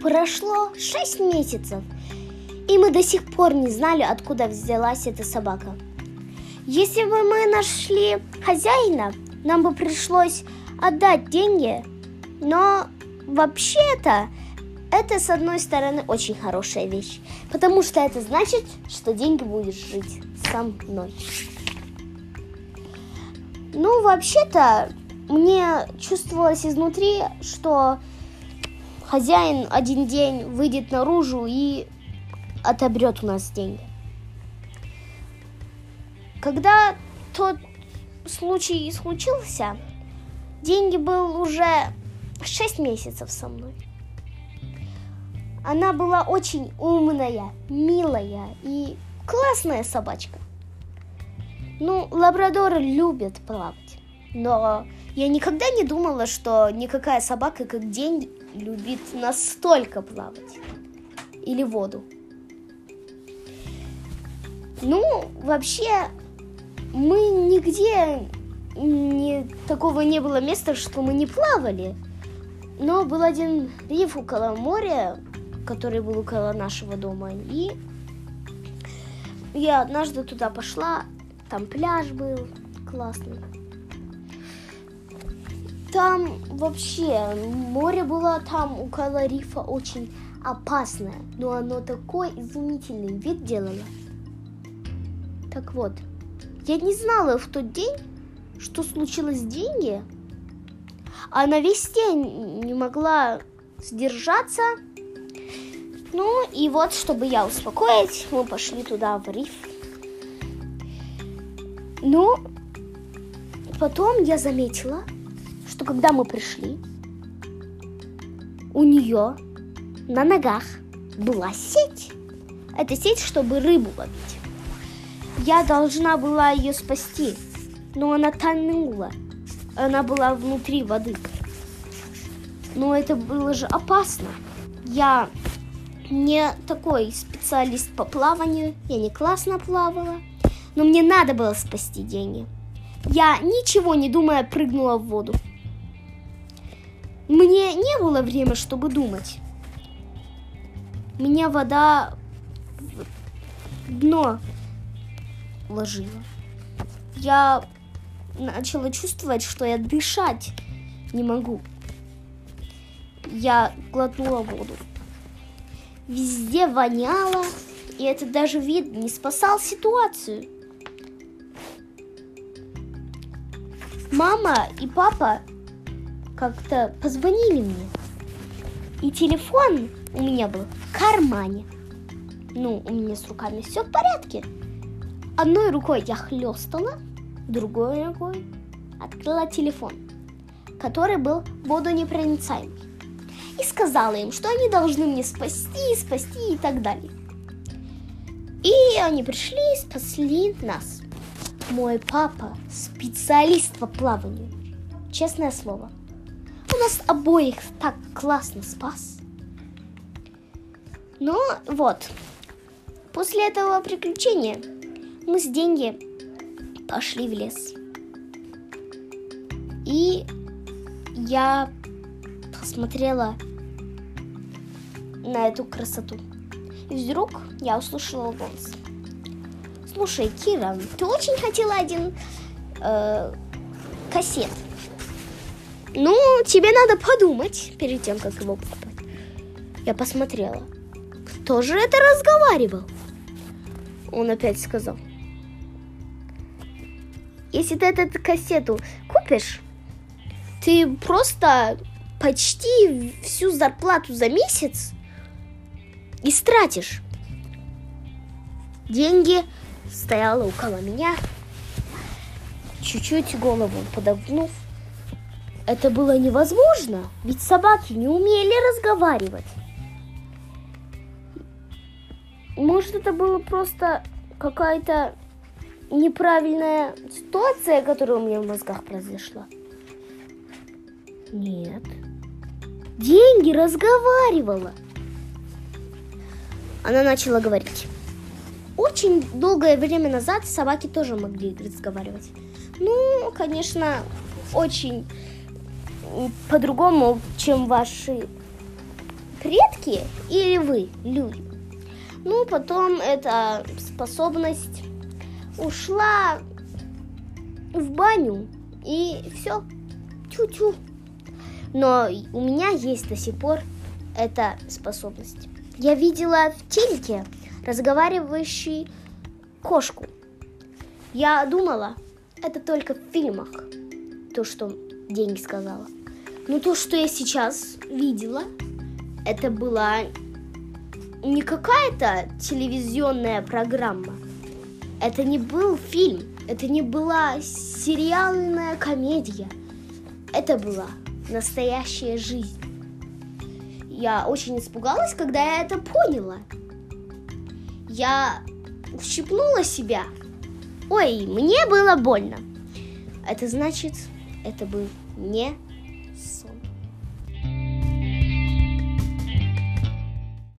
Прошло 6 месяцев, и мы до сих пор не знали, откуда взялась эта собака. Если бы мы нашли хозяина, нам бы пришлось отдать деньги, но вообще-то это, с одной стороны, очень хорошая вещь, потому что это значит, что деньги будешь жить со мной. Ну, вообще-то, мне чувствовалось изнутри, что хозяин один день выйдет наружу и отобрет у нас деньги. Когда тот случай случился, деньги был уже 6 месяцев со мной. Она была очень умная, милая и классная собачка. Ну, лабрадоры любят плавать, но я никогда не думала, что никакая собака, как день, любит настолько плавать. Или воду. Ну, вообще, мы нигде не, такого не было места, что мы не плавали. Но был один риф около моря, который был около нашего дома. И я однажды туда пошла, там пляж был классный. Там вообще море было там около рифа очень опасное, но оно такой изумительный вид делало. Так вот, я не знала в тот день, что случилось с деньги, а на весь день не могла сдержаться. Ну и вот, чтобы я успокоить, мы пошли туда в риф. Ну, потом я заметила, что когда мы пришли, у нее на ногах была сеть. Это сеть, чтобы рыбу ловить. Я должна была ее спасти, но она тонула. Она была внутри воды. Но это было же опасно. Я не такой специалист по плаванию, я не классно плавала, но мне надо было спасти деньги. Я, ничего не думая, прыгнула в воду. Мне не было времени, чтобы думать. Меня вода в дно ложила. Я начала чувствовать, что я дышать не могу. Я глотнула воду. Везде воняло, и этот даже вид не спасал ситуацию. Мама и папа как-то позвонили мне. И телефон у меня был в кармане. Ну, у меня с руками все в порядке. Одной рукой я хлестала, другой рукой открыла телефон, который был водонепроницаемый. И сказала им, что они должны мне спасти, спасти и так далее. И они пришли и спасли нас. Мой папа специалист по плаванию. Честное слово. Нас обоих так классно спас. Ну вот, после этого приключения мы с деньги пошли в лес. И я посмотрела на эту красоту. И вдруг я услышала голос. Слушай, Кира, ты очень хотела один э, кассет. Ну, тебе надо подумать перед тем, как его покупать. Я посмотрела. Кто же это разговаривал? Он опять сказал. Если ты эту кассету купишь, ты просто почти всю зарплату за месяц истратишь. Деньги стояла около меня, чуть-чуть голову подогнув. Это было невозможно, ведь собаки не умели разговаривать. Может, это было просто какая-то неправильная ситуация, которая у меня в мозгах произошла? Нет. Деньги разговаривала. Она начала говорить. Очень долгое время назад собаки тоже могли разговаривать. Ну, конечно, очень по-другому, чем ваши предки или вы, люди. Ну, потом эта способность ушла в баню, и все, тю-тю. Но у меня есть до сих пор эта способность. Я видела в телеке разговаривающий кошку. Я думала, это только в фильмах, то, что деньги сказала. Но то, что я сейчас видела, это была не какая-то телевизионная программа. Это не был фильм, это не была сериальная комедия. Это была настоящая жизнь. Я очень испугалась, когда я это поняла. Я ущипнула себя. Ой, мне было больно. Это значит, это был не сон.